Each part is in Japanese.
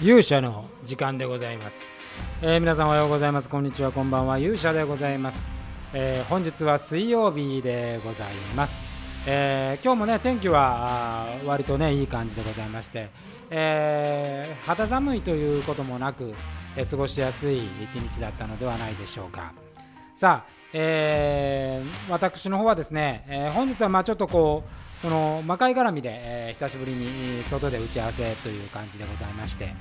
勇者の時間でございます、えー皆さんおはようございます。こんにちは。こんばんは。勇者でございます、えー本日は水曜日でございます、えー今日もね天気は割とねいい感じでございまして、えー肌寒いということもなく、え過ごしやすい一日だったのではないでしょうか。さあ、えー私の方はですね、えー本日はまあちょっとこうその魔界絡みで、えー久しぶりに外で打ち合わせという感じでございまして、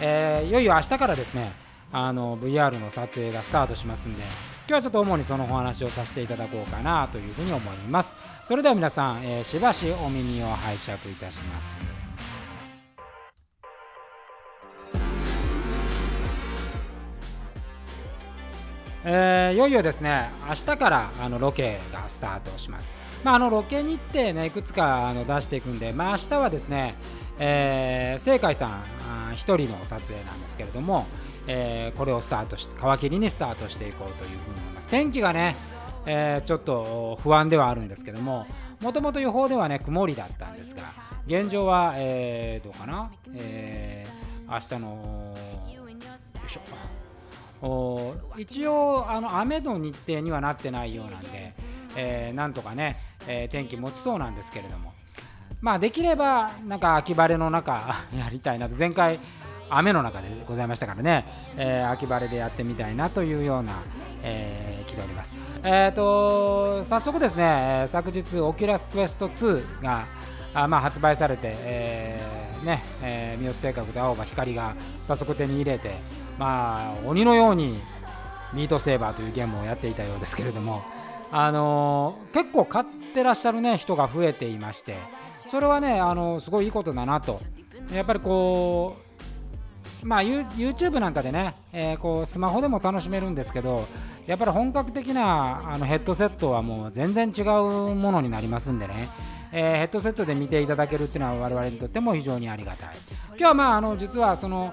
えーいよいよ明日からですねあの VR の撮影がスタートしますんで今日はちょっと主にそのお話をさせていただこうかなというふうに思います。それでは皆さん、えーしばしお耳を拝借いたします。えーいよいよですね明日からあのロケがスタートします。まあ、あのロケ日程ねいくつかあの出していくんで、まあ、明日はですね、えー、正海さんあー一人の撮影なんですけれども、えーこれをスタートして皮切りにスタートしていこうというふうに思います。天気がね、えちょっと不安ではあるんですけどももともと予報ではね曇りだったんですが現状は、えーどうかな、え明日のよいしょ一応あの雨の日程にはなってないようなんで、えーなんとかね、えー天気持ちそうなんですけれども。まあできればなんか秋晴れの中 やりたいなと。前回雨の中でございましたからね、えー秋晴れでやってみたいなというような、えー気でおります。えー、と早速ですね昨日オキュラスクエスト2があまあ、発売されて、えーねえー三好性格と青葉光が早速手に入れて、まあ、鬼のようにミートセーバーというゲームをやっていたようですけれども、あのー結構買ってらっしゃる、ね、人が増えていましてそれはね、あのすごいいいことだなと。やっぱりこうまあ、YouTube なんかでね、えーこうスマホでも楽しめるんですけどやっぱり本格的なあのヘッドセットはもう全然違うものになりますんでね、えーヘッドセットで見ていただけるっていうのは我々にとっても非常にありがたい。今日はまああの実はその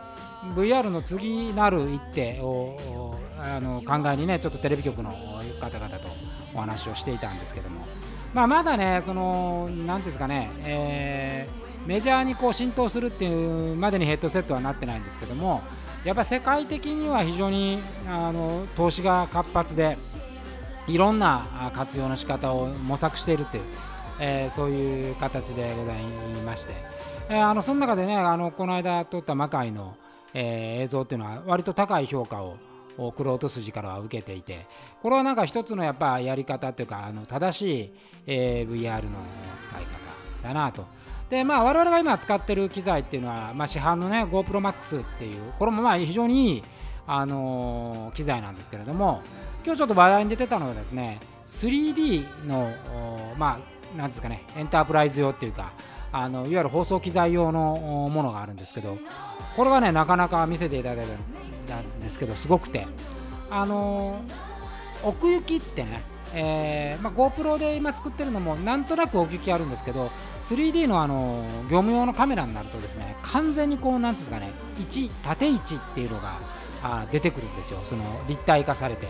VR の次なる一手をあの考えにねちょっとテレビ局の方々とお話をしていたんですけども、まあ、まだねその何ですかね、えーメジャーにこう浸透するっていうまでにヘッドセットはなってないんですけどもやっぱ世界的には非常にあの投資が活発でいろんな活用の仕方を模索しているという、えーそういう形でございまして、えーあのその中でねあのこの間撮った魔界の、えー映像っていうのは割と高い評価をクロート筋からは受けていてこれはなんか一つのやっぱやり方というかあの正しい、えー VR の使い方だなと。でまあ我々が今使ってる機材っていうのは、まあ、市販のね GoProMax っていうこれもまあ非常にいい、あの機材なんですけれども今日ちょっと話題に出てたのはですね 3D のまあなんですかねエンタープライズ用っていうかあのいわゆる放送機材用のものがあるんですけどこれがねなかなか見せていただいたんですけどすごくてあの奥行きってね、えーまあ、GoPro で今作ってるのもなんとなく奥行きあるんですけど 3D のあの業務用のカメラになるとですね完全にこうなんですかね位置縦位置っていうのがあ出てくるんですよ。その立体化されて、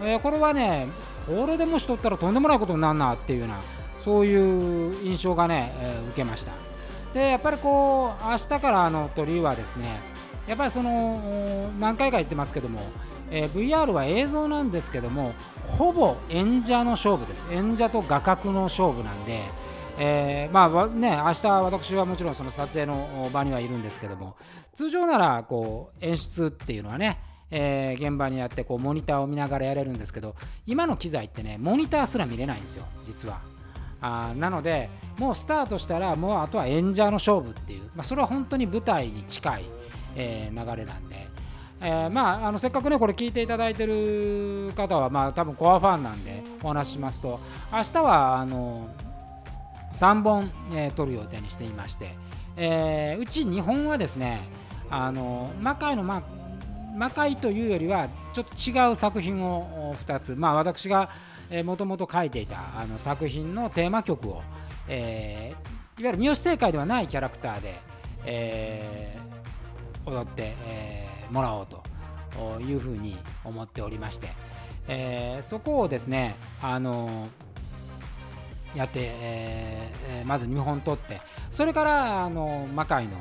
えーこれはねこれでもし撮ったらとんでもないことになるなっていうようなそういう印象がね、えー受けました。でやっぱりこう明日からの鳥はですねやっぱりその何回か言ってますけども、えー VR は映像なんですけどもほぼ演者の勝負です。演者と画角の勝負なんで、えーまあね明日私はもちろんその撮影の場にはいるんですけども通常ならこう演出っていうのはねえー現場にやってこうモニターを見ながらやれるんですけど今の機材ってねモニターすら見れないんですよ実は。あなのでもうスタートしたらもうあとは演者の勝負っていう、まあ、それは本当に舞台に近い、えー流れなんで、えーまあ、あのせっかくねこれ聞いていただいてる方はまあ多分コアファンなんでお話ししますと明日はあの3本、えー撮る予定にしていまして、えーうち2本はですねあの魔界の、ま、魔界というよりはちょっと違う作品を2つ、まあ、私がもともと書いていたあの作品のテーマ曲を、えーいわゆる三好正解ではないキャラクターで、えー踊って、えーもらおうというふうに思っておりまして、えーそこをですねあのやって、えーまず2本取ってそれからあの魔界の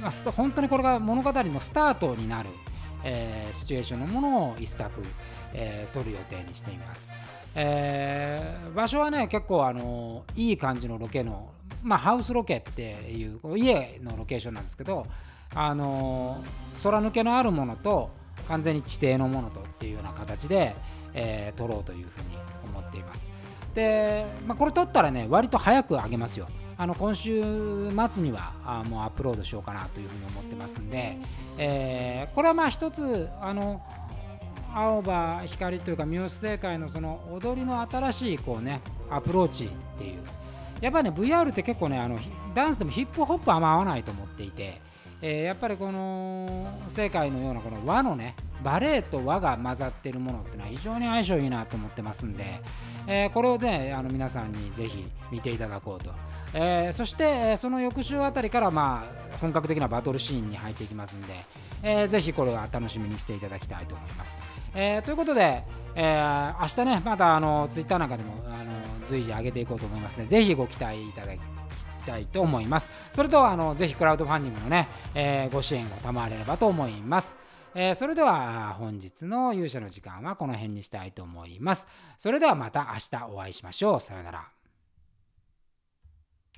まあ、本当にこれが物語のスタートになる、えー、シチュエーションのものを一作、えー、撮る予定にしています。えー、場所はね結構あのいい感じのロケの、まあ、ハウスロケっていう家のロケーションなんですけどあの空抜けのあるものと完全に地底のものとっていうような形で、えー、撮ろうというふうに思っています。で、まあ、これ撮ったらね割と早く上げますよ。あの今週末にはあもうアップロードしようかなというふうに思ってますんで、えー、これはまあ一つあの青葉光というか三好正解のその踊りの新しいこうねアプローチっていう。やっぱりね VR って結構ねあのダンスでもヒップホップあんま合わないと思っていて、えー、やっぱりこの世界のようなこの和のねバレエと和が混ざってるものっていうのは非常に相性いいなと思ってますんで、えー、これをねあの皆さんにぜひ見ていただこうと、えー、そしてその翌週あたりからまあ本格的なバトルシーンに入っていきますんで、えー、ぜひこれは楽しみにしていただきたいと思います。えー、ということで、えー、明日ね、またあのツイッターなんかでもあの随時上げていこうと思いますので、ぜひご期待いただきたいと思います。それとあのぜひクラウドファンディングのね、えー、ご支援を賜れればと思います。えー、それでは本日の勇者の時間はこの辺にしたいと思います。それではまた明日お会いしましょう。さようなら。